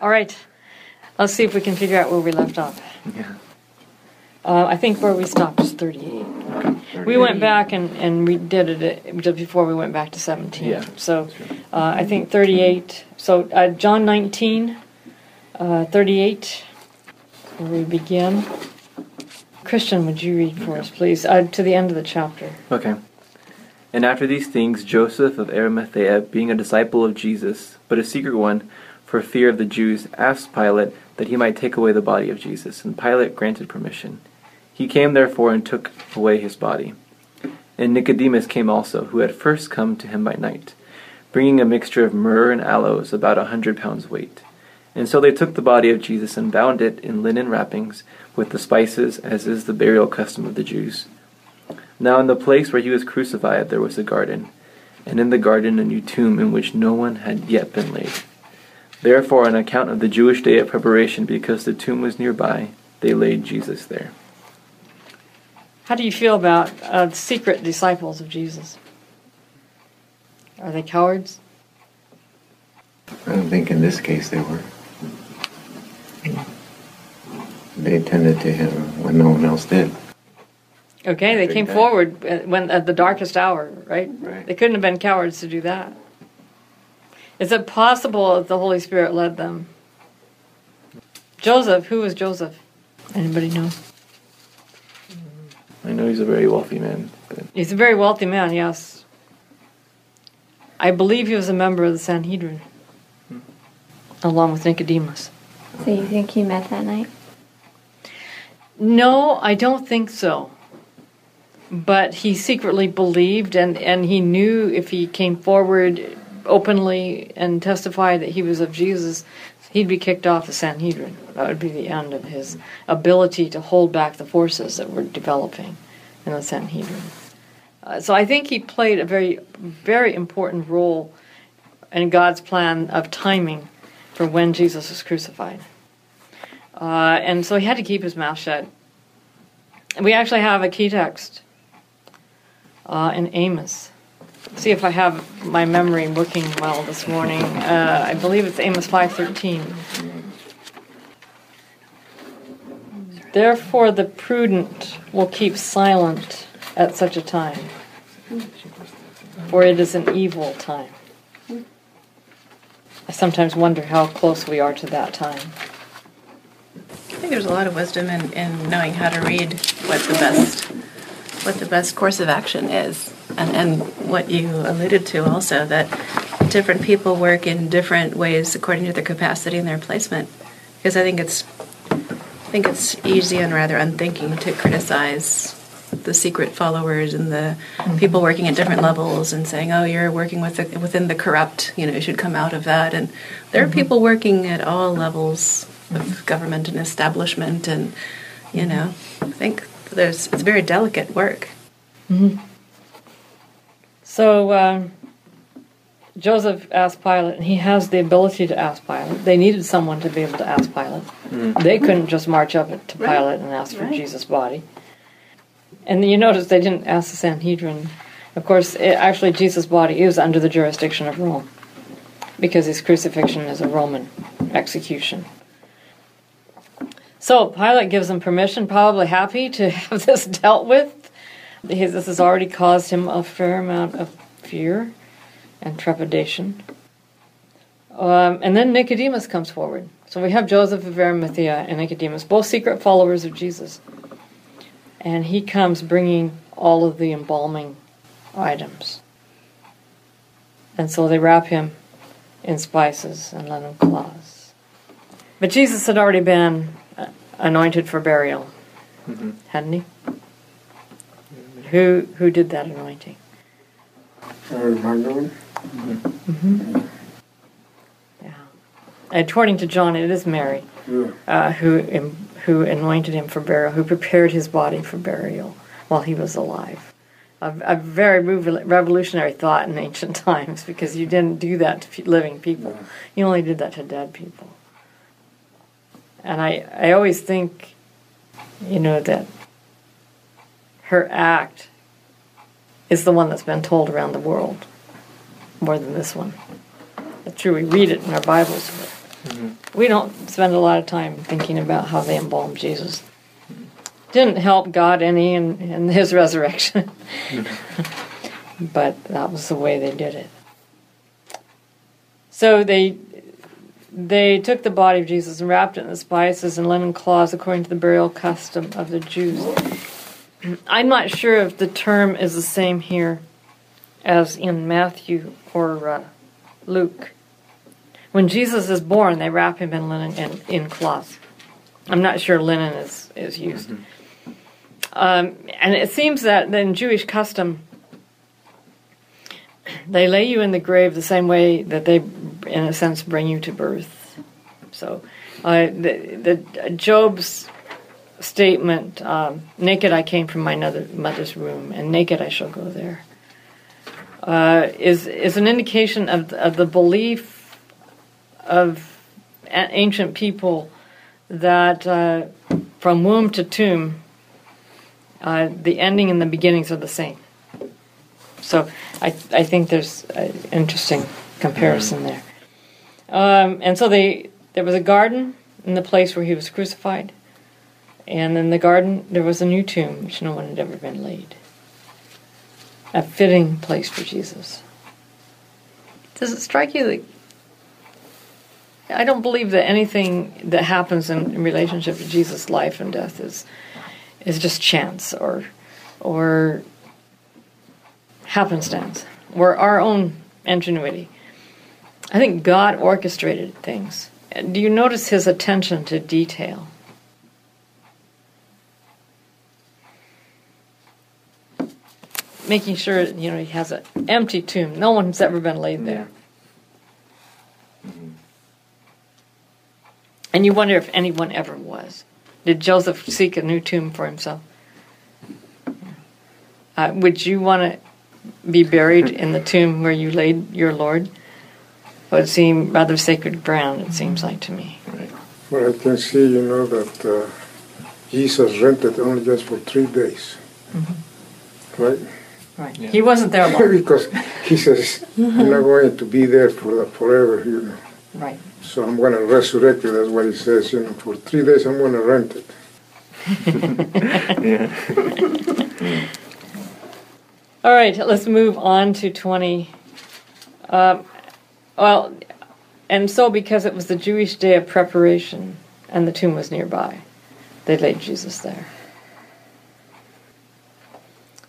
All right. Let's see if we can figure out where we left off. Yeah. Uh, I think where we stopped is 38. We went back and, and we did it uh, just before we went back to 17. Yeah. So uh, I think 38. So uh, John 19, uh, 38, where we begin. Christian, would you read for us, please, uh, to the end of the chapter? Okay. And after these things, Joseph of Arimathea, being a disciple of Jesus, but a secret one, for fear of the Jews, asked Pilate that he might take away the body of Jesus, and Pilate granted permission. He came therefore and took away his body. And Nicodemus came also, who had first come to him by night, bringing a mixture of myrrh and aloes, about a hundred pounds weight. And so they took the body of Jesus and bound it in linen wrappings with the spices, as is the burial custom of the Jews. Now in the place where he was crucified there was a garden, and in the garden a new tomb in which no one had yet been laid. Therefore, on account of the Jewish day of preparation, because the tomb was nearby, they laid Jesus there. How do you feel about uh, secret disciples of Jesus? Are they cowards? I don't think in this case they were. They tended to him when no one else did. Okay, they came forward uh, when at the darkest hour, right? Right. They couldn't have been cowards to do that. Is it possible that the Holy Spirit led them? Joseph, who was Joseph? Anybody know? I know he's a very wealthy man, but He's a very wealthy man, yes. I believe he was a member of the Sanhedrin, along with Nicodemus. So you think he met that night? No, I don't think so. But he secretly believed, and, and he knew if he came forward openly and testified that he was of Jesus, he'd be kicked off the Sanhedrin. That would be the end of his ability to hold back the forces that were developing in the Sanhedrin. Uh, so I think he played a very, very important role in God's plan of timing for when Jesus was crucified. Uh, and so he had to keep his mouth shut. And we actually have a key text uh, in Amos. See if I have my memory working well this morning. Uh, I believe it's Amos five thirteen. Therefore, the prudent will keep silent at such a time, for it is an evil time. I sometimes wonder how close we are to that time. I think there's a lot of wisdom in, in knowing how to read what the best what the best course of action is, and and what you alluded to also that different people work in different ways according to their capacity and their placement. Because I think it's I think it's easy and rather unthinking to criticize the secret followers and the mm-hmm. people working at different levels and saying, "Oh, you're working with the, within the corrupt. You know, you should come out of that." And there are mm-hmm. people working at all levels of government and establishment, and you know, I think there's it's very delicate work. Mm-hmm. So um, Joseph asked Pilate, and he has the ability to ask Pilate. They needed someone to be able to ask Pilate. They couldn't just march up to Right. Pilate and ask for Right. Jesus' body. And you notice they didn't ask the Sanhedrin. Of course, it, actually, Jesus' body is under the jurisdiction of Rome because his crucifixion is a Roman execution. So Pilate gives them permission, probably happy to have this dealt with. Because This has already caused him a fair amount of fear and trepidation. Um, and then Nicodemus comes forward. So we have Joseph of Arimathea and Nicodemus, both secret followers of Jesus. And he comes bringing all of the embalming items. And so they wrap him in spices and linen cloths. But Jesus had already been anointed for burial, hadn't he? Who who did that anointing? Mary Magdalene? Mm-hmm. Yeah. According to John, it is Mary Yeah. uh, who who anointed him for burial, who prepared his body for burial while he was alive. A, a very revolutionary thought in ancient times because you didn't do that to living people. You only did that to dead people. And I, I always think, you know, that her act is the one that's been told around the world more than this one. It's true, we read it in our Bibles, but We don't spend a lot of time thinking about how they embalmed Jesus. Didn't help God any in, in his resurrection. but that was the way they did it. So they they took the body of Jesus and wrapped it in the spices and linen cloths according to the burial custom of the Jews. I'm not sure if the term is the same here as in Matthew or uh, Luke. When Jesus is born, they wrap him in linen and in cloths. I'm not sure linen is, is used. Um, and it seems that in Jewish custom, they lay you in the grave the same way that they, in a sense, bring you to birth. So, uh, the, the Job's statement, um, "Naked I came from my mother's womb, and naked I shall go there," uh, is is an indication of of the belief of ancient people that uh, from womb to tomb, uh, the ending and the beginnings are the same. So I, I think there's an interesting comparison there. Um, and so they there was a garden in the place where he was crucified, and in the garden there was a new tomb which no one had ever been laid. A fitting place for Jesus. Does it strike you that? I don't believe that anything that happens in, in relationship to Jesus' life and death is is just chance or or happenstance or our own ingenuity. I think God orchestrated things. Do you notice his attention to detail? Making sure you know he has an empty tomb. No one's ever been laid there. And you wonder if anyone ever was. Did Joseph seek a new tomb for himself? Uh, would you want to be buried in the tomb where you laid your Lord? It would seem rather sacred ground, it seems like to me. Well, I can see, you know, that uh, Jesus rented only just for three days. Right? Right. He wasn't there long. because he says, I'm not going to be there for forever, you know. Right. So I'm going to resurrect it. That's what he says, you know. For three days, I'm going to rent it. All right, let's move on to 20. Um, well, and so because it was the Jewish day of preparation and the tomb was nearby, they laid Jesus there.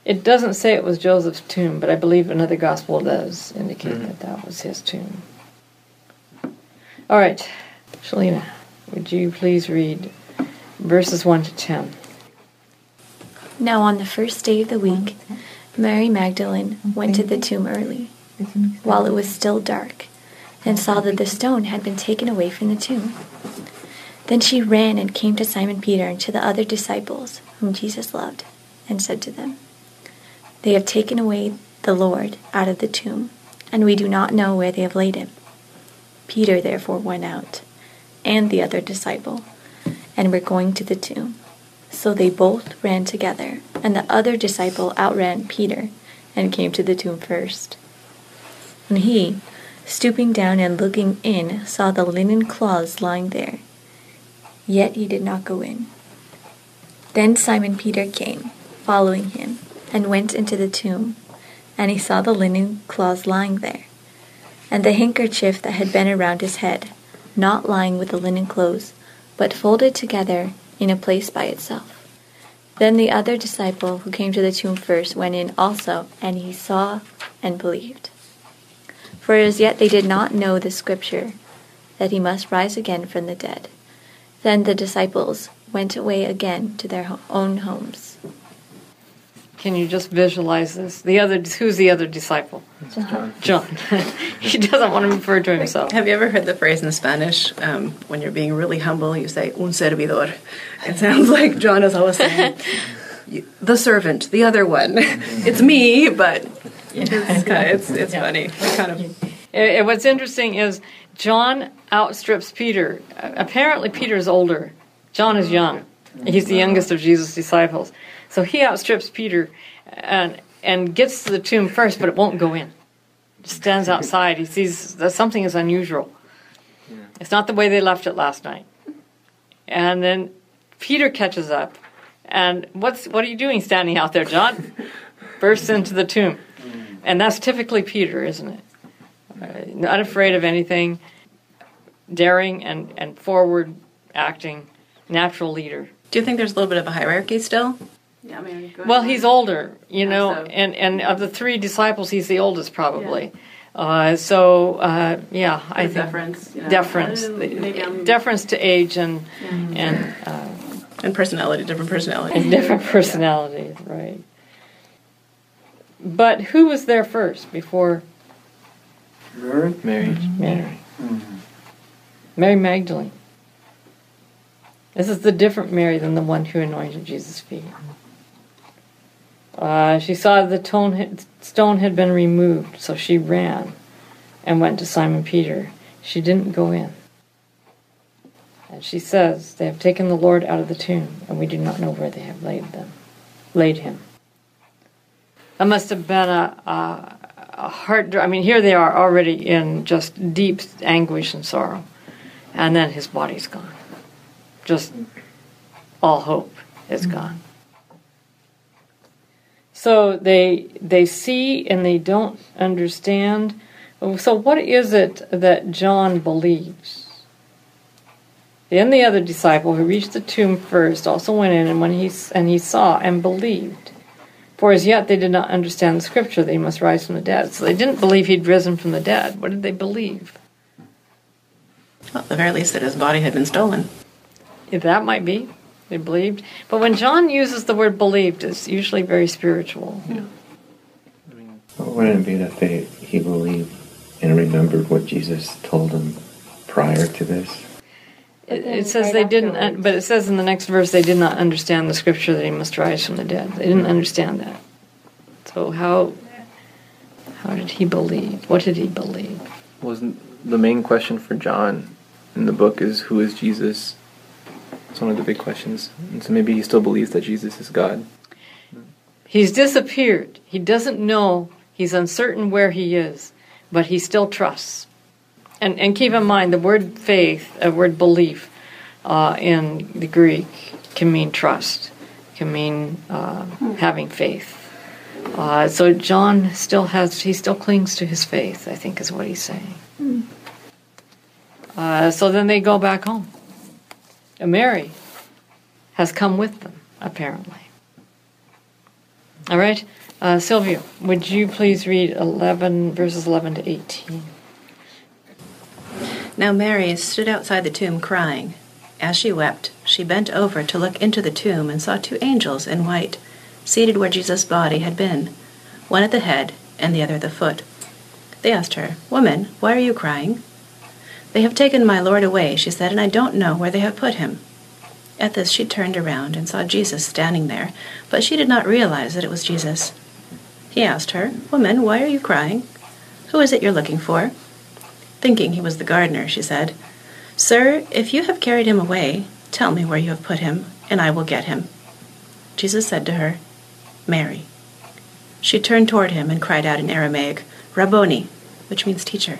It doesn't say it was Joseph's tomb, but I believe another gospel does indicate mm-hmm. that that was his tomb. All right, Shalina, would you please read verses 1 to 10? Now, on the first day of the week, Mary Magdalene went to the tomb early, while it was still dark, and saw that the stone had been taken away from the tomb. Then she ran and came to Simon Peter and to the other disciples whom Jesus loved, and said to them, They have taken away the Lord out of the tomb, and we do not know where they have laid him. Peter therefore went out, and the other disciple, and were going to the tomb. So they both ran together, and the other disciple outran Peter and came to the tomb first. And he, stooping down and looking in, saw the linen cloths lying there. Yet he did not go in. Then Simon Peter came, following him, and went into the tomb, and he saw the linen cloths lying there, and the handkerchief that had been around his head, not lying with the linen clothes, but folded together in a place by itself. Then the other disciple who came to the tomb first went in also, and he saw and believed. For as yet they did not know the scripture, that he must rise again from the dead. Then the disciples went away again to their own homes. Can you just visualize this? The other, who's the other disciple? John. John. he doesn't want to refer to himself. Have you ever heard the phrase in Spanish um, when you're being really humble? You say "un servidor." It sounds like John is always saying the servant, the other one. it's me, but it's kind of, it's, it's funny. It kind of Eh, eh, what's interesting is John outstrips Peter. Uh, Apparently, Peter's older. John is young. He's the youngest of Jesus' disciples. So he outstrips Peter and and gets to the tomb first, but it won't go in. Just stands outside. He sees that something is unusual. It's not the way they left it last night. And then Peter catches up, and what's what are you doing standing out there, John? Bursts into the tomb, and that's typically Peter, isn't it? Uh, not afraid of anything, daring and and forward acting, natural leader. Do you think there's a little bit of a hierarchy still? Yeah, I mean, go Well, ahead. he's older, you Yeah, know, so- and and of the three disciples, he's the oldest probably. Uh, so uh, yeah, I think deference, you know. deference, maybe deference to age and and uh, and personality, different personality. and different personalities, right? But who was there first before Mary? Mary. Mary? Mary Magdalene. This is the different Mary than the one who anointed Jesus' feet. Uh, she saw the tone stone had been removed, so she ran and went to Simon Peter. She didn't go in. And she says, They have taken the Lord out of the tomb, and we do not know where they have laid them, laid him. That must have been a, a, a heart. I mean, here they are already in just deep anguish and sorrow, and then his body's gone. Just all hope is mm-hmm. gone. So they they see and they don't understand. So what is it that John believes? Then the other disciple who reached the tomb first also went in, and when he and he saw and believed. For as yet they did not understand the scripture that he must rise from the dead. So they didn't believe he'd risen from the dead. What did they believe? Well, at the very least, that his body had been stolen. If that might be. They believed. But when John uses the word believed, it's usually very spiritual. Well, wouldn't it be that they he believed and remembered what Jesus told him prior to this? It, it says they didn't, uh, un- but it says in the next verse they did not understand the scripture that he must rise from the dead. They didn't understand that. So how how did he believe? What did he believe? Wasn't the main question for John in the book is who is Jesus? It's one of the big questions. And so maybe he still believes that Jesus is God. He's disappeared. He doesn't know. He's uncertain where he is, but he still trusts. And and keep in mind the word faith, a word belief, uh, in the Greek can mean trust, can mean uh, having faith. Uh, so John still has, he still clings to his faith. I think is what he's saying. Uh, so then they go back home. Mary has come with them, apparently. All right, uh, Sylvia, would you please read 11 verses 11 to 18? Now Mary stood outside the tomb crying. As she wept, she bent over to look into the tomb and saw two angels in white, seated where Jesus' body had been, one at the head and the other at the foot. They asked her, Woman, why are you crying? They have taken my Lord away, she said, and I don't know where they have put him. At this she turned around and saw Jesus standing there, but she did not realize that it was Jesus. He asked her, Woman, why are you crying? Who is it you're looking for? Thinking he was the gardener, she said, Sir, if you have carried him away, tell me where you have put him, and I will get him. Jesus said to her, Mary. She turned toward him and cried out in Aramaic, Rabboni, which means teacher.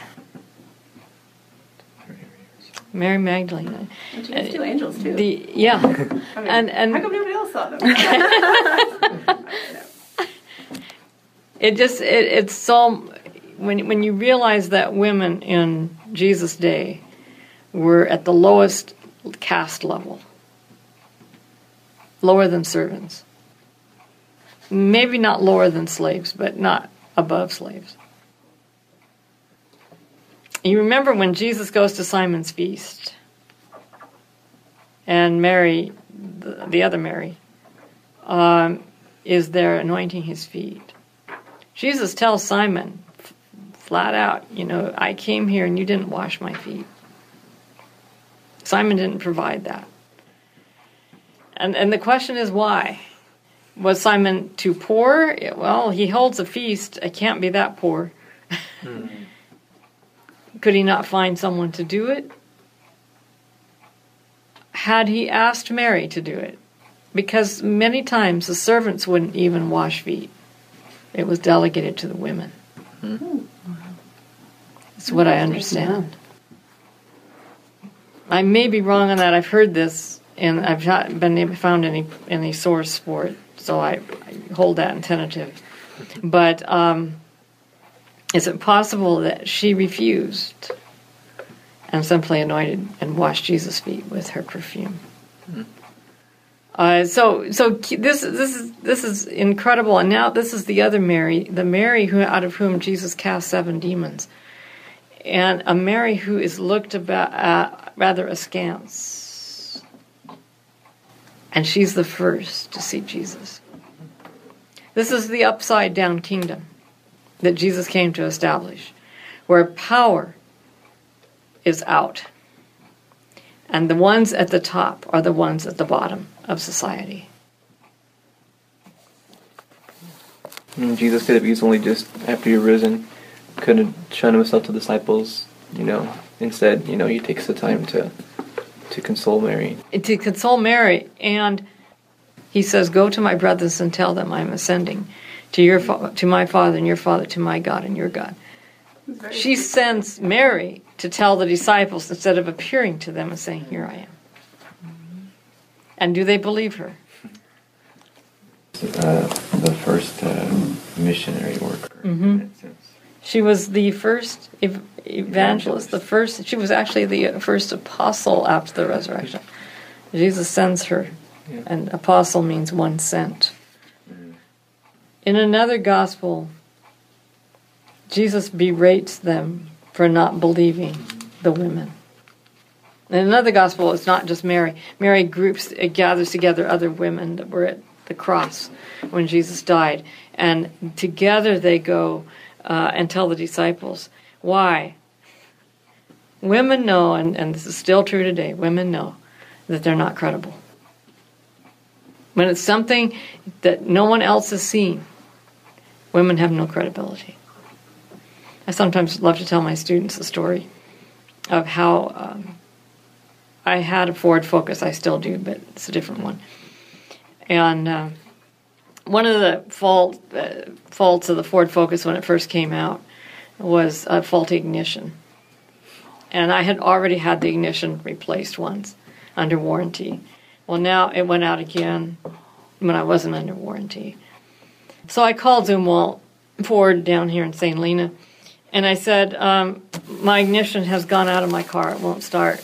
Mary Magdalene. And she has two angels, too. The yeah, and and how come nobody else saw them? it just it, it's so when when you realize that women in Jesus' day were at the lowest caste level, lower than servants, maybe not lower than slaves, but not above slaves. You remember when Jesus goes to Simon's feast, and Mary, the, the other Mary, um, is there anointing his feet. Jesus tells Simon f- flat out, you know, I came here and you didn't wash my feet. Simon didn't provide that. And and the question is why? Was Simon too poor? Well, he holds a feast. I can't be that poor. Could he not find someone to do it? Had he asked Mary to do it? Because many times the servants wouldn't even wash feet, it was delegated to the women. That's what I understand. I may be wrong on that. I've heard this, and I've not been able, found any any source for it, so I, I hold that in tentative. But um, is it possible that she refused and simply anointed and washed Jesus' feet with her perfume? Uh, so, so this this is this is incredible, and now this is the other Mary, the Mary who out of whom Jesus cast seven demons, and a Mary who is looked about uh, rather askance, and she's the first to see Jesus. This is the upside down kingdom that Jesus came to establish, where power is out, and the ones at the top are the ones at the bottom of society. And Jesus could have easily just, after you're risen, could have shown himself to the disciples, you know. Instead, you know, he takes the time to to console Mary. To console Mary, and he says, "Go to my brothers and tell them I'm ascending to your fa- to my Father and your Father to my God and your God." She sends Mary to tell the disciples instead of appearing to them and saying, "Here I am." And do they believe her? Uh, the first uh, missionary worker. In that sense. She was the first ev- evangelist, the first. She was actually the first apostle after the resurrection. Jesus sends her, Yeah. and apostle means one sent. In another gospel, Jesus berates them for not believing the women. In another gospel, it's not just Mary. Mary groups, it gathers together other women that were at the cross when Jesus died, and together they go uh, and tell the disciples why. Women know, and, and this is still true today. Women know that they're not credible. When it's something that no one else has seen, women have no credibility. I sometimes love to tell my students the story of how um, I had a Ford Focus. I still do, but it's a different one. And uh, one of the fault, uh, faults of the Ford Focus when it first came out was a faulty ignition. And I had already had the ignition replaced once under warranty. Well, now it went out again when I wasn't under warranty. So I called Zumwalt Ford down here in St. Helena, and I said, um, My ignition has gone out of my car, it won't start.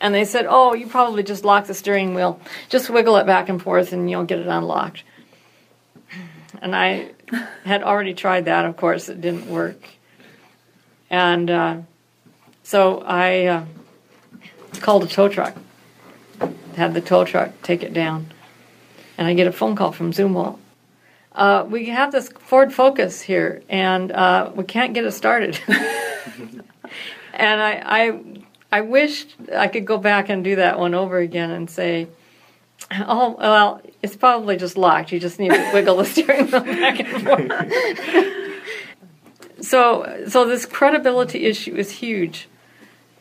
And they said, Oh, you probably just locked the steering wheel. Just wiggle it back and forth and you'll get it unlocked. And I had already tried that, of course, it didn't work. And uh, so I uh, called a tow truck, had the tow truck take it down. And I get a phone call from Zumwalt. Uh, we have this Ford Focus here, and uh, we can't get it started. and I, I, I wished I could go back and do that one over again and say, "Oh, well, it's probably just locked. You just need to wiggle the steering wheel back and forth." so, so this credibility issue is huge,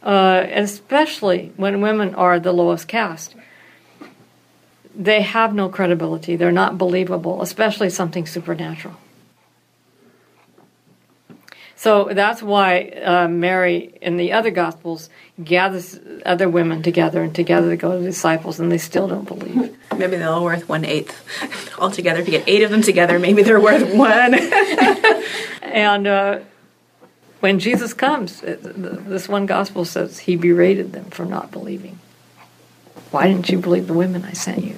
uh, especially when women are the lowest caste they have no credibility. They're not believable, especially something supernatural. So that's why uh, Mary in the other Gospels gathers other women together, and together they go to the disciples, and they still don't believe. Maybe they're all worth one eighth altogether. If you get eight of them together, maybe they're worth one. And uh, when Jesus comes, this one Gospel says he berated them for not believing. Why didn't you believe the women I sent you?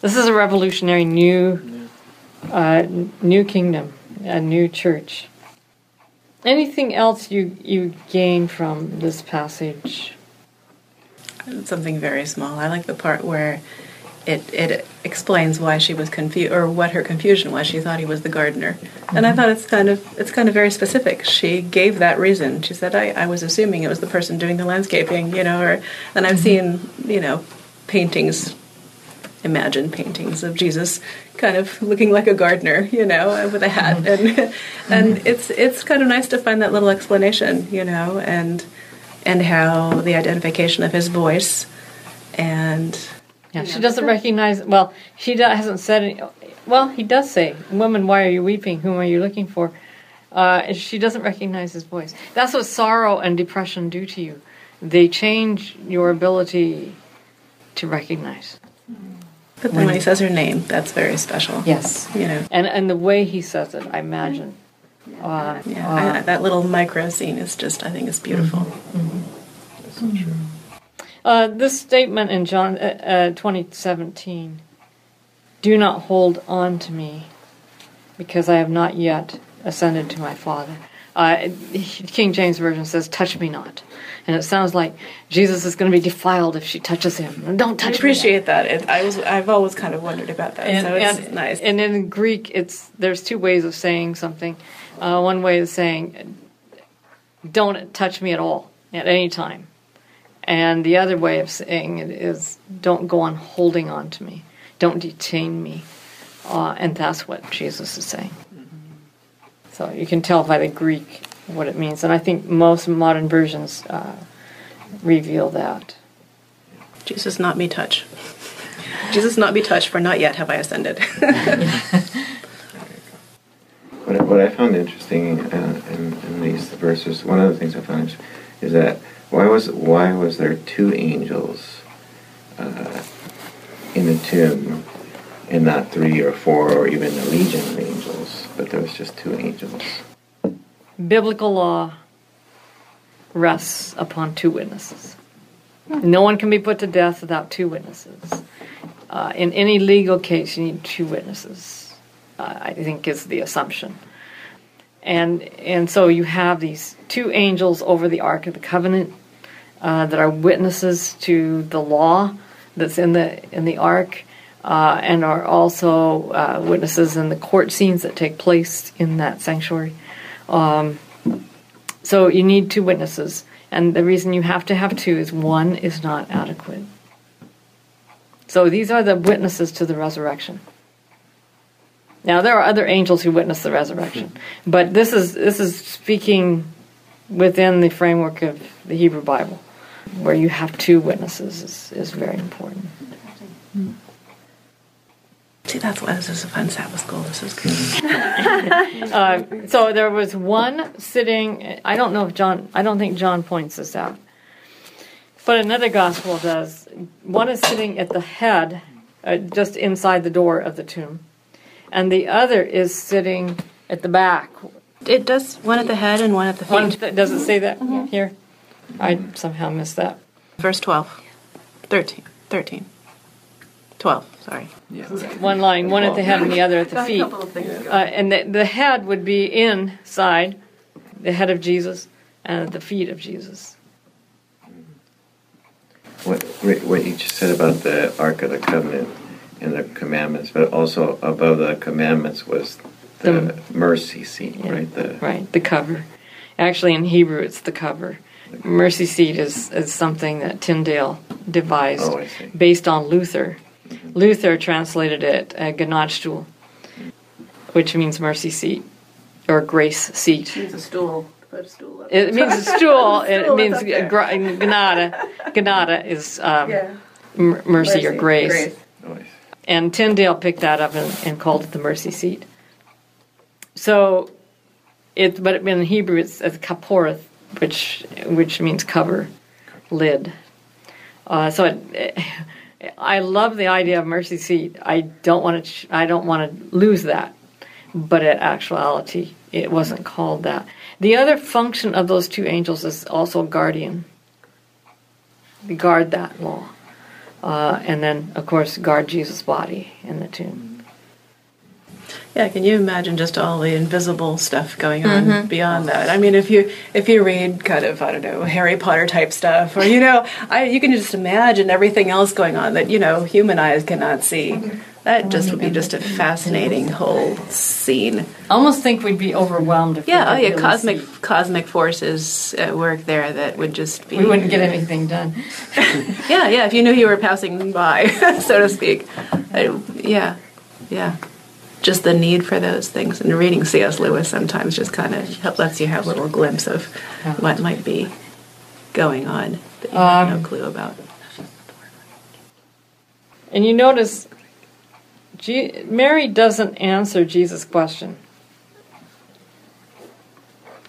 This is a revolutionary new, uh, new kingdom, a new church. Anything else you you gain from this passage? Something very small. I like the part where it it explains why she was confused or what her confusion was. She thought he was the gardener, and I mm-hmm. thought it's kind of it's kind of very specific. She gave that reason. She said, "I, I was assuming it was the person doing the landscaping," you know. Or and I've mm-hmm. seen you know paintings imagine paintings of Jesus kind of looking like a gardener, you know, with a hat, mm-hmm. and and it's it's kind of nice to find that little explanation, you know, and and how the identification of his voice and Yeah, she doesn't recognize. Well, she do, hasn't said any. Well, he does say, "Woman, why are you weeping? Whom are you looking for?" Uh, she doesn't recognize his voice. That's what sorrow and depression do to you. They change your ability to recognize. but then when he says her name, that's very special. Yes, You know, and and the way he says it, I imagine. Uh, yeah, uh, I, that little micro scene is just, I think, is beautiful. That's so true. Uh, this statement in John uh, uh, 2017 Do not hold on to me because I have not yet ascended to my Father. Uh, King James Version says, Touch me not. And it sounds like Jesus is going to be defiled if she touches him. Don't touch I me. appreciate that. It, I was, I've always kind of wondered about that. And, so it's and, nice. and in Greek, it's there's two ways of saying something. Uh, one way is saying, "Don't touch me at all at any time," and the other way of saying it is, "Don't go on holding on to me. Don't detain me." Uh, and that's what Jesus is saying. So you can tell by the Greek what it means, and I think most modern versions uh, reveal that. Jesus, not me touch. Jesus, not be touched, for not yet have I ascended. What I, what I found interesting uh, in, in these verses, one of the things I found interesting is that why was why was there two angels uh, in the tomb, and not three or four or even a legion of angels, but there was just two angels. biblical law rests upon two witnesses. No one can be put to death without two witnesses. Uh, in any legal case, you need two witnesses. Uh, I think is the assumption, and and so you have these two angels over the Ark of the Covenant uh, that are witnesses to the law that's in the in the Ark, uh, and are also uh, witnesses in the court scenes that take place in that sanctuary. Um, so you need two witnesses, and the reason you have to have two is one is not adequate. So these are the witnesses to the resurrection. Now there are other angels who witness the resurrection, but this is this is speaking within the framework of the Hebrew Bible, where you have two witnesses is, is very important. See, that's why this is a fun Sabbath school. This is good. Uh, so there was one sitting. I don't know if John. I don't think John points this out, but another gospel does. One is sitting at the head, uh, just inside the door of the tomb, and the other is sitting at the back. It does one at the head and one at the One, feet. does it say that here? I somehow missed that. Verse 12. 13. 13. 12, sorry. Yeah. One line, one at the head and the other at the feet. of things Uh, and the, the head would be inside, the head of Jesus, and at the feet of Jesus. What what you just said about the Ark of the Covenant and the commandments, but also above the commandments was the, The- mercy seat, Yeah. right? The Right, the cover. Actually, in Hebrew, it's the cover. Mercy seat is, is something that Tyndale devised Oh, based on Luther. Luther translated it uh, Gnadstuhl, which means mercy seat or grace seat. It's a stool. Put a stool up. It means a stool. and it means is up gra- gnada. Gnada is um, m- mercy, or grace. oh, I. And Tyndale picked that up and, and called it the mercy seat. So, it but in Hebrew it's, it's kaporeth, which which means cover, lid. Uh, so it, I love the idea of mercy seat. I don't want to. I don't want to lose that. But in actuality, it wasn't called that. The other function of those two angels is also guardian. They guard that law. Uh, and then, of course, guard Jesus' body in the tomb. Yeah, can you imagine just all the invisible stuff going on mm-hmm. beyond that? I mean, if you if you read kind of I don't know Harry Potter type stuff, or you know, I you can just imagine everything else going on that you know human eyes cannot see. That just would be just a fascinating whole scene. I almost think we'd be overwhelmed if Yeah, oh yeah, cosmic see. cosmic forces at work there that would just be. We wouldn't get anything done. Yeah, yeah. If you knew you were passing by, so to speak. I, yeah, yeah. Just the need for those things, and reading C.S. Lewis sometimes just kind of lets you have a little glimpse of what might be going on that you have Um, no clue about. And you notice Je- Mary doesn't answer Jesus' question.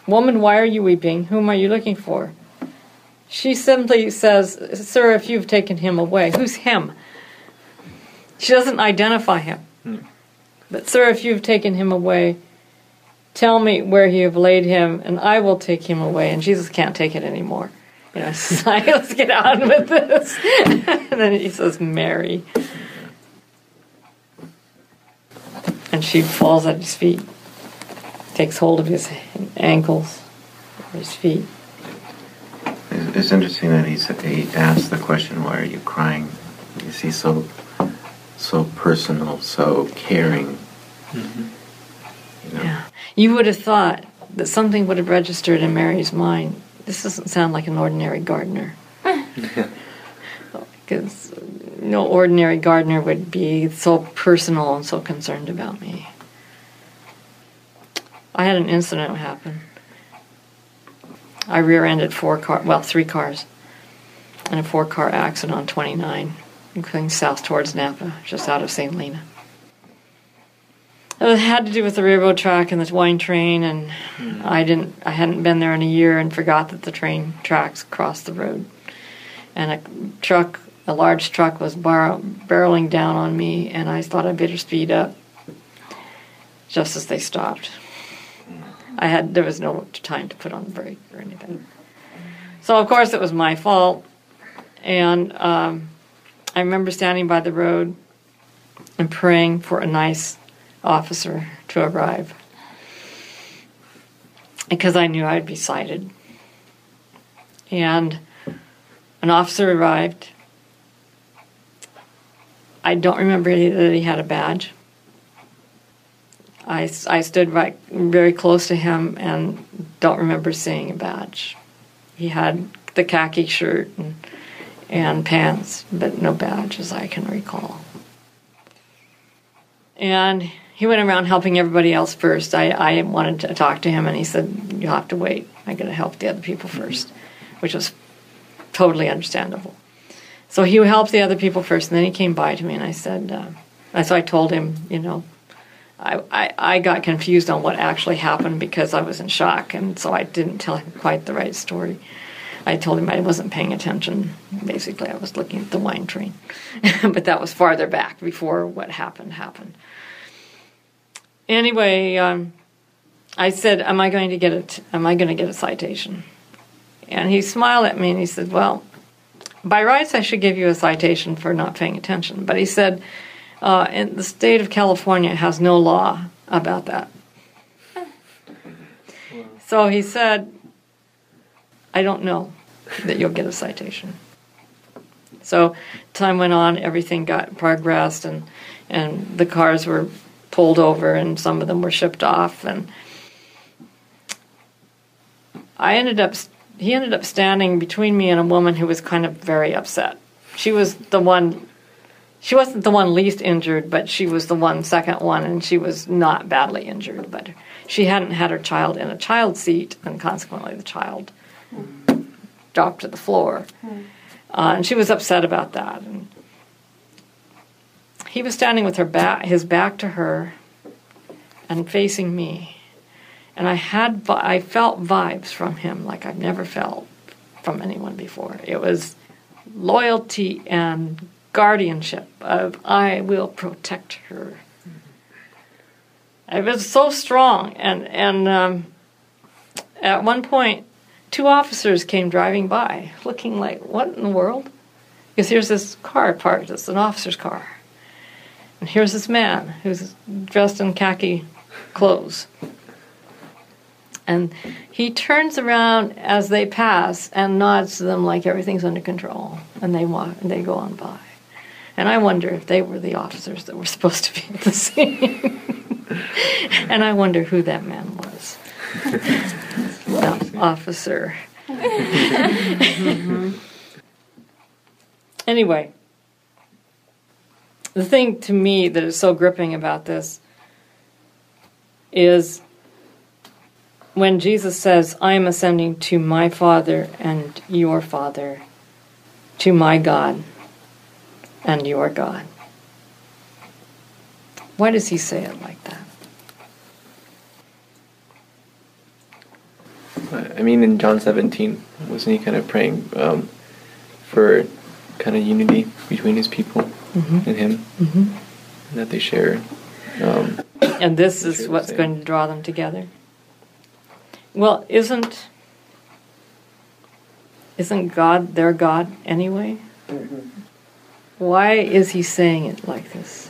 Woman, why are you weeping? Whom are you looking for? She simply says, Sir, if you've taken him away. Who's him? She doesn't identify him. But, Sir, if you've taken him away, tell me where you have laid him, and I will take him away. And Jesus can't take it anymore. You know, let's get on with this. and then he says, Mary. And she falls at his feet, takes hold of his ankles, his feet. It's, interesting that he he asked the question, "Why are you crying?" You see, so so personal, so caring. You know? Yeah. You would have thought that something would have registered in Mary's mind. This doesn't sound like an ordinary gardener. Because no ordinary gardener would be so personal and so concerned about me. I had an incident happen. I rear-ended four car, well, three cars, in a four-car accident on 29, going south towards Napa, just out of St. Helena. It had to do with the railroad track and the wine train, and I didn't. I hadn't been there in a year and forgot that the train tracks crossed the road, and a truck, a large truck, was bar- barreling down on me, and I thought I'd better speed up. Just as they stopped, I had there was no time to put on the brake or anything. So of course it was my fault, and um, I remember standing by the road and praying for a nice officer to arrive because I knew I'd be cited. And an officer arrived. I don't remember that he had a badge. I, I stood right very close to him and don't remember seeing a badge. He had the khaki shirt and, and pants, but no badge as I can recall. And he went around helping everybody else first. I, I wanted to talk to him, and he said, You'll have to wait. I got to help the other people first, which was totally understandable. So he helped the other people first, and then he came by to me, and I said, uh, so I told him, you know, I, I, I got confused on what actually happened because I was in shock, and so I didn't tell him quite the right story. I told him I wasn't paying attention. Basically, I was looking at the wine train, but that was farther back before what happened happened. Anyway, um, I said, "Am I going to get it? Am I going to get a citation?" And he smiled at me and he said, "Well, by rights, I should give you a citation for not paying attention." But he said, uh, "In the state of California has no law about that." So he said, "I don't know that you'll get a citation." So time went on, everything got progressed, and and the cars were pulled over, and some of them were shipped off, and I ended up. He ended up standing between me and a woman who was kind of very upset. She was the one. She wasn't the one least injured, but she was the one second one, and she was not badly injured. But she hadn't had her child in a child seat, and consequently, the child dropped to the floor. Uh, and she was upset about that. And he was standing with her back, his back to her, and facing me. And I had, I felt vibes from him like I've never felt from anyone before. It was loyalty and guardianship of I will protect her. It was so strong, and and um, at one point, two officers came driving by, looking like, "What in the world?" Because here's this car parked. It's an officer's car, and here's this man who's dressed in khaki clothes. And he turns around as they pass and nods to them like everything's under control, and they walk and they go on by. And I wonder if they were the officers that were supposed to be at the scene. and I wonder who that man was. the officer. Anyway, the thing to me that is so gripping about this is when Jesus says, I am ascending to my Father and your Father, to my God and your God. Why does he say it like that? I mean, in John 17, wasn't he kind of praying um, for kind of unity between his people Mhm. and him, Mm-hmm. and that they share? Um, And this is what's same. going to draw them together. Well, isn't isn't God their God anyway? Why is he saying it like this?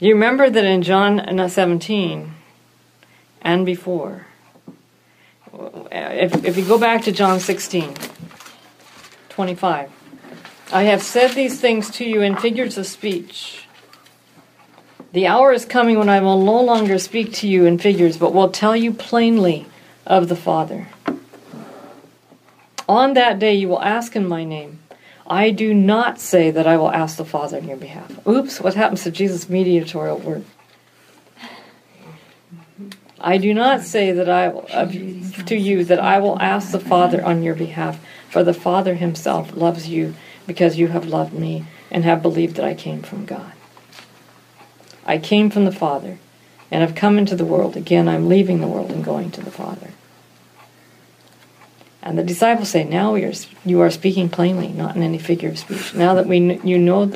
You remember that in John uh, 17 and before, if, if you go back to John 16, 25, I have said these things to you in figures of speech. The hour is coming when I will no longer speak to you in figures, but will tell you plainly of the Father. On that day you will ask in my name. I do not say that I will ask the Father on your behalf. Oops, what happens to Jesus' mediatorial word? I do not say that I will, of, to you that I will ask the Father on your behalf, for the Father himself loves you because you have loved me and have believed that I came from God. I came from the Father and have come into the world. Again, I'm leaving the world and going to the Father. And the disciples say, "Now we are, you are speaking plainly, not in any figure of speech. Now that we you know,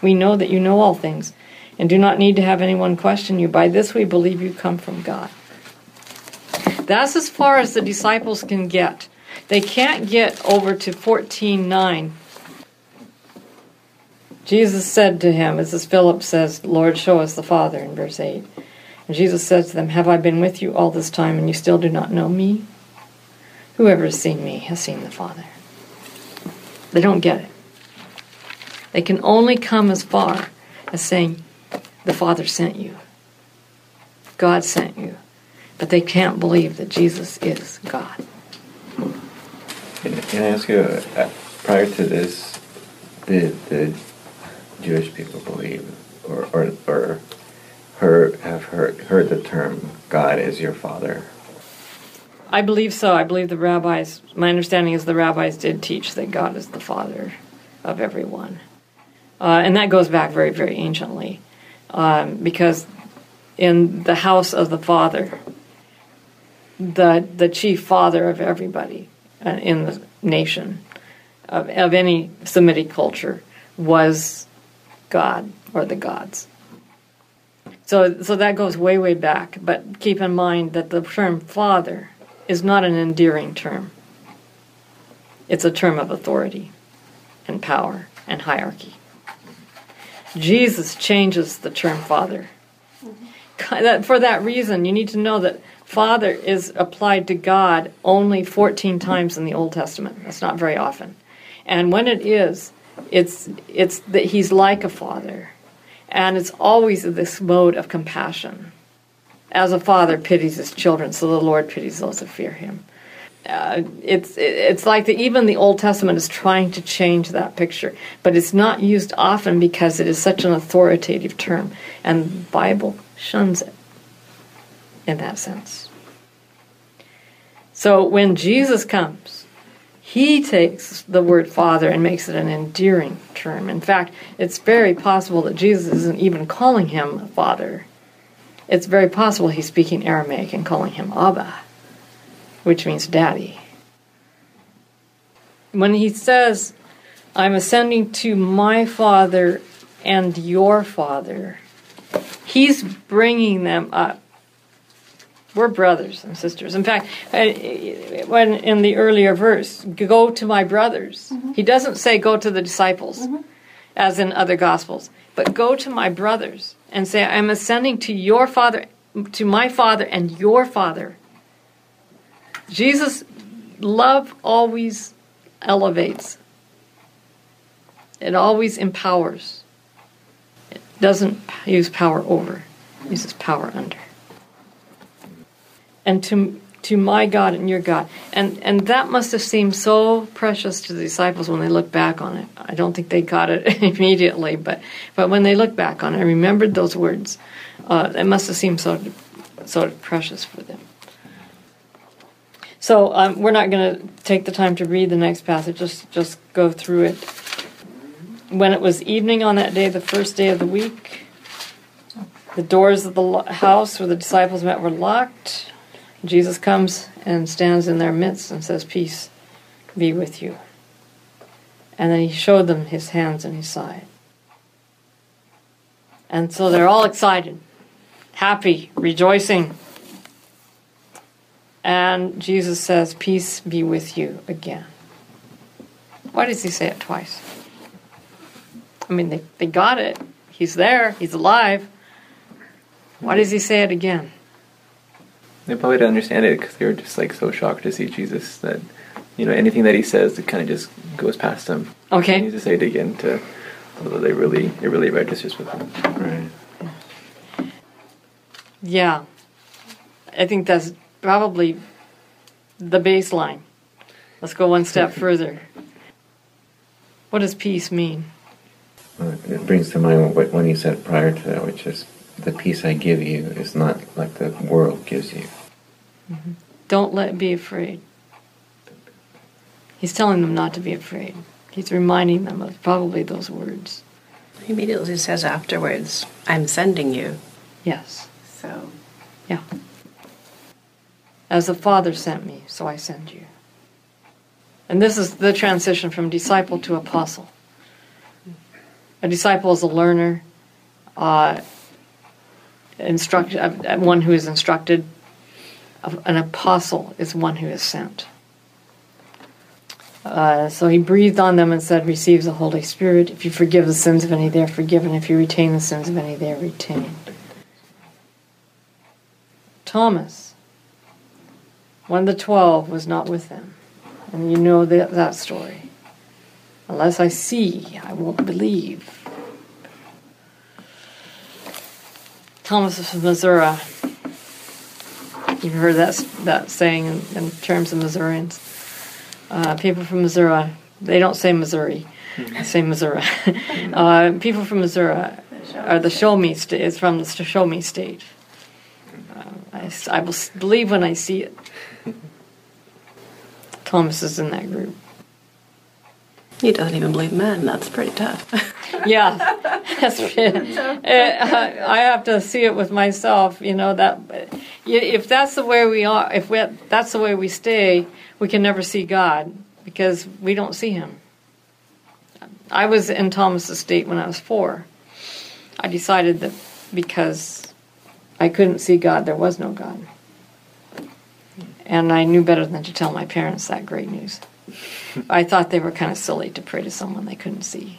we know that you know all things, and do not need to have anyone question you. By this we believe you come from God." That's as far as the disciples can get. They can't get over to fourteen nine. Jesus said to him, as Philip says, Lord, show us the Father in verse 8. And Jesus said to them, Have I been with you all this time, and you still do not know me? Whoever has seen me has seen the Father. They don't get it. They can only come as far as saying, The Father sent you. God sent you. But they can't believe that Jesus is God. Can, I ask you, uh, prior to this, did the Jewish people believe or, or, or heard, have heard, heard the term God is your father? I believe so. I believe the rabbis, my understanding is the rabbis did teach that God is the Father of everyone. Uh, and that goes back very, very anciently. Um, because in the house of the Father, the, the chief father of everybody uh, in the nation, of, of any Semitic culture, was God or the gods. So, so that goes way, way back. But keep in mind that the term father is not an endearing term. It's a term of authority and power and hierarchy. Jesus changes the term father. Mm-hmm. That- For that reason, you need to know that father is applied to God only 14 times in the Old Testament. That's not very often. And when it is, it's, it's that he's like a father. And it's always this mode of compassion as a father pities his children, so the Lord pities those who fear him. Uh, it's it's like the, even the Old Testament is trying to change that picture, but it's not used often because it is such an authoritative term, and the Bible shuns it in that sense. So when Jesus comes, he takes the word father and makes it an endearing term. In fact, it's very possible that Jesus isn't even calling him father it's very possible he's speaking Aramaic and calling him Abba, which means daddy. When he says, I'm ascending to my father and your father, he's bringing them up. We're brothers and sisters. In fact, when in the earlier verse, go to my brothers, mm-hmm. he doesn't say go to the disciples, mm-hmm. as in other gospels, but go to my brothers and say, I'm ascending to your father, to my father and your father. Jesus' love always elevates. It always empowers. It doesn't use power over. It uses power under. And to to my God and your God. And and that must have seemed so precious to the disciples when they look back on it. I don't think they got it immediately, but but when they look back on it, remembered those words. Uh, it must have seemed so so precious for them. So um, we're not going to take the time to read the next passage. Just just go through it. When it was evening on that day, the first day of the week, the doors of the house where the disciples met were locked. Jesus comes and stands in their midst and says, "Peace be with you." And then he showed them his hands and his side. And so they're all excited, happy, rejoicing. And Jesus says, Peace be with you again. Why does he say it twice? I mean, they, they got it. He's there, he's alive. Why does he say it again? They probably didn't understand it because they were just like so shocked to see Jesus that, you know, anything that he says, it kind of just goes past them. Okay. He needs to say it again to, so that they really, it really registers with them. Right. Yeah. I think that's probably the baseline. Let's go one step further. What does peace mean? Well, it brings to mind what when he said prior to that, which is the peace I give you is not like the world gives you. Don't let be afraid. He's telling them not to be afraid. He's reminding them of probably those words. He immediately says afterwards, I'm sending you. Yes. So Yeah. As the Father sent me, so I send you. And this is the transition from disciple to apostle. A disciple is a learner, uh, instruct, uh, one who is instructed. An apostle is one who is sent. Uh, so he breathed on them and said, Receive the Holy Spirit. If you forgive the sins of any, they are forgiven. If you retain the sins of any, they are retained. Thomas, one of the twelve, was not with them. And you know that, that story. Unless I see, I won't believe. Thomas from Missouri. You've heard that, that saying in, in terms of Missourians. Uh, people from Missouri, they don't say Missouri, they say Missouri. uh, people from Missouri are the show me state, is from the show me state. Uh, I, I will believe when I see it. Thomas is in that group. He doesn't even believe men. That's pretty tough. Yeah, that's uh, I have to see it with myself. You know that if that's the way we are, if we, that's the way we stay, we can never see God because we don't see Him. I was in Thomas's state when I was four. I decided that because I couldn't see God, there was no God, and I knew better than to tell my parents that great news. I thought they were kind of silly to pray to someone they couldn't see.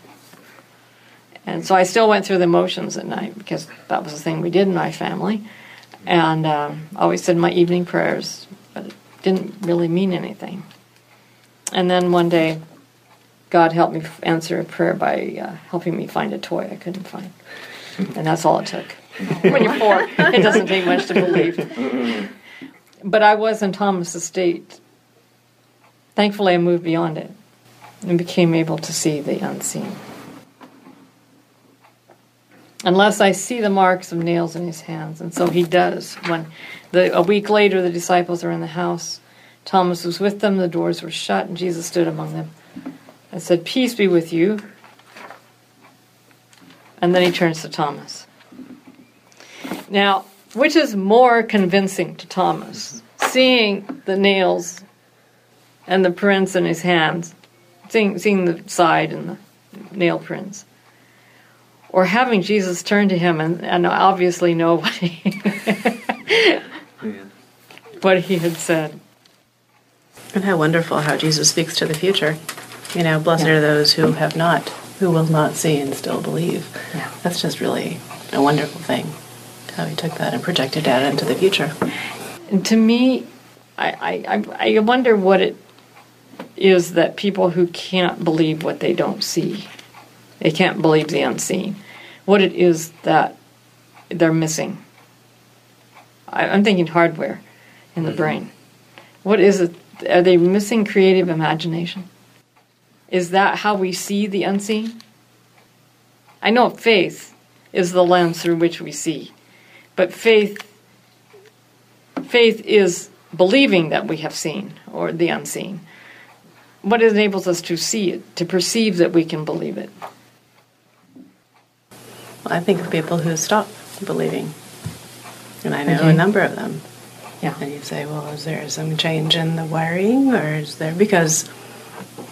And so I still went through the motions at night because that was the thing we did in my family. And um, always said my evening prayers, but it didn't really mean anything. And then one day, God helped me answer a prayer by uh, helping me find a toy I couldn't find. And that's all it took. when you're four, it doesn't take much to believe. But I was in Thomas's state. Thankfully, I moved beyond it and became able to see the unseen. Unless I see the marks of nails in his hands. And so he does. When the, a week later the disciples are in the house, Thomas was with them, the doors were shut, and Jesus stood among them and said, Peace be with you. And then he turns to Thomas. Now, which is more convincing to Thomas? Seeing the nails and the prints in his hands, seeing, seeing the side and the nail prints, or having Jesus turn to him and, and obviously know what he, Yeah. what he had said. and how wonderful how Jesus speaks to the future. You know, blessed are those who have not, who will not see and still believe. Yeah. That's just really a wonderful thing. How he took that and projected that into the future. And to me, I, I, I I wonder what it is that people who can't believe what they don't see They can't believe the unseen. What it is that they're missing. I, I'm thinking hardware in the mm-hmm. brain. What is it? Are they missing creative imagination? Is that how we see the unseen? I know faith is the lens through which we see, but faith faith is believing that we have seen or the unseen. What enables us to see it, to perceive that we can believe it? I think of people who stop believing, and I know Okay. a number of them. Yeah. And you say, well, is there some change in the wiring, or is there because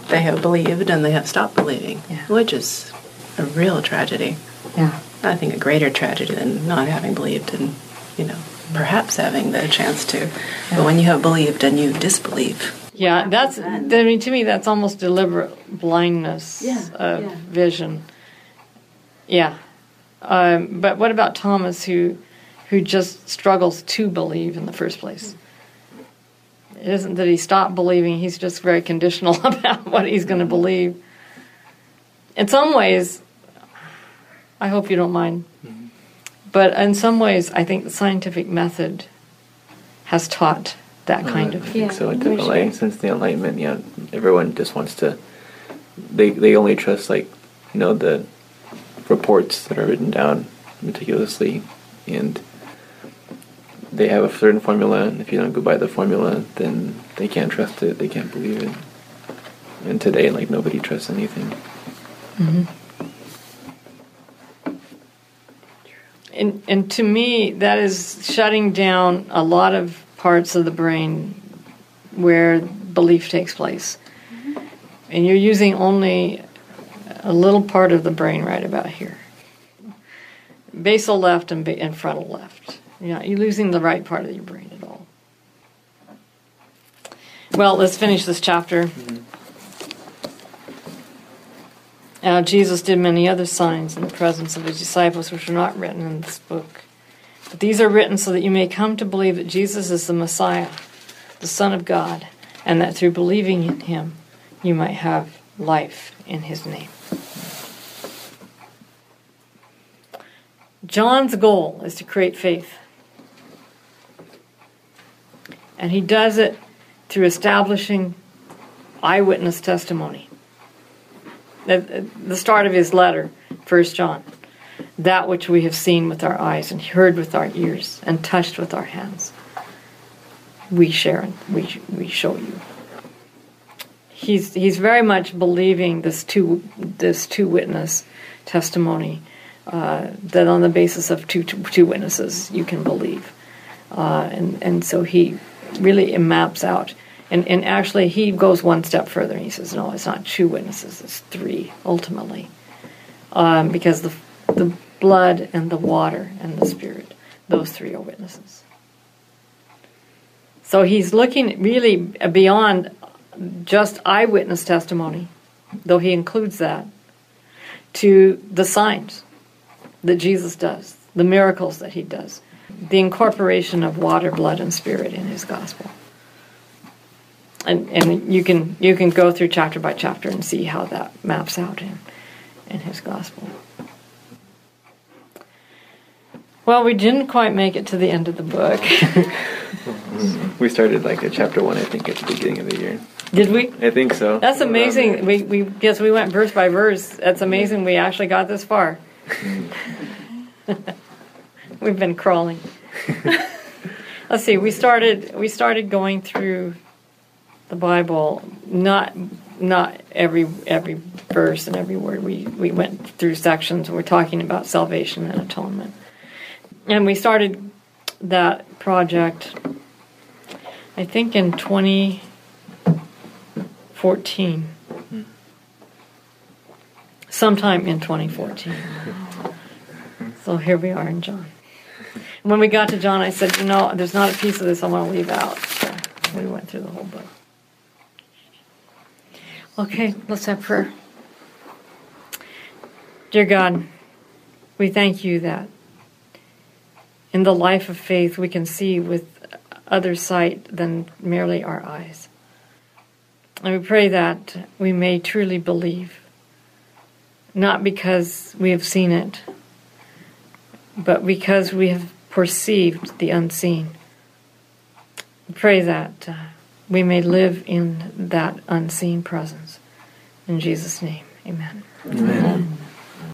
they have believed and they have stopped believing, Yeah. which is a real tragedy. Yeah. I think a greater tragedy than not having believed and, you know, perhaps having the chance to. But when you have believed and you disbelieve, Yeah, that's. I mean, to me, that's almost deliberate blindness Yeah, of yeah. vision. Yeah, um, but what about Thomas, who who just struggles to believe in the first place? It isn't that he stopped believing; he's just very conditional about what he's going to believe. In some ways, I hope you don't mind, but in some ways, I think the scientific method has taught that kind I of. think so. It Yeah. definitely, since the Enlightenment, yeah, everyone just wants to. They they only trust like you know the reports that are written down meticulously, and they have a certain formula. And if you don't go by the formula, then they can't trust it. They can't believe it. And today, like nobody trusts anything. Mm-hmm. And, and to me, that is shutting down a lot of parts of the brain where belief takes place. And you're using only a little part of the brain right about here basal left and, ba- and frontal left. You're, not, you're losing the right part of your brain at all. Well, let's finish this chapter. Now, Jesus did many other signs in the presence of his disciples, which are not written in this book. But these are written so that you may come to believe that Jesus is the Messiah, the Son of God, and that through believing in him, you might have life in his name. John's goal is to create faith. And he does it through establishing eyewitness testimony the, the start of his letter, First John, that which we have seen with our eyes and heard with our ears and touched with our hands, we share and we we show you. He's he's very much believing this two this two witness testimony uh, that on the basis of two two, two witnesses you can believe, uh, and and so he really maps out. And, and actually, he goes one step further and he says, no, it's not two witnesses, it's three, ultimately. Um, because the, the blood and the water and the spirit, those three are witnesses. So he's looking really beyond just eyewitness testimony, though he includes that, to the signs that Jesus does, the miracles that he does, the incorporation of water, blood, and spirit in his gospel and and you can you can go through chapter by chapter and see how that maps out in in his gospel. Well, we didn't quite make it to the end of the book, We started like at chapter one, I think, at the beginning of the year. did we? I think so. That's amazing. We we guess we went verse by verse. That's amazing. We actually got this far. We've been crawling. Let's see. We started we started going through the Bible, not not every every verse and every word. We we went through sections. We're talking about salvation and atonement, and we started that project. I think in twenty fourteen, sometime in twenty fourteen. So here we are in John. When we got to John, I said, you know, there's not a piece of this I want to leave out. So we went through the whole book. Okay, let's have prayer. Dear God, we thank you that in the life of faith we can see with other sight than merely our eyes. And we pray that we may truly believe not because we have seen it, but because we have perceived the unseen. Pray that uh, we may live in that unseen presence. In Jesus' name, amen. Amen.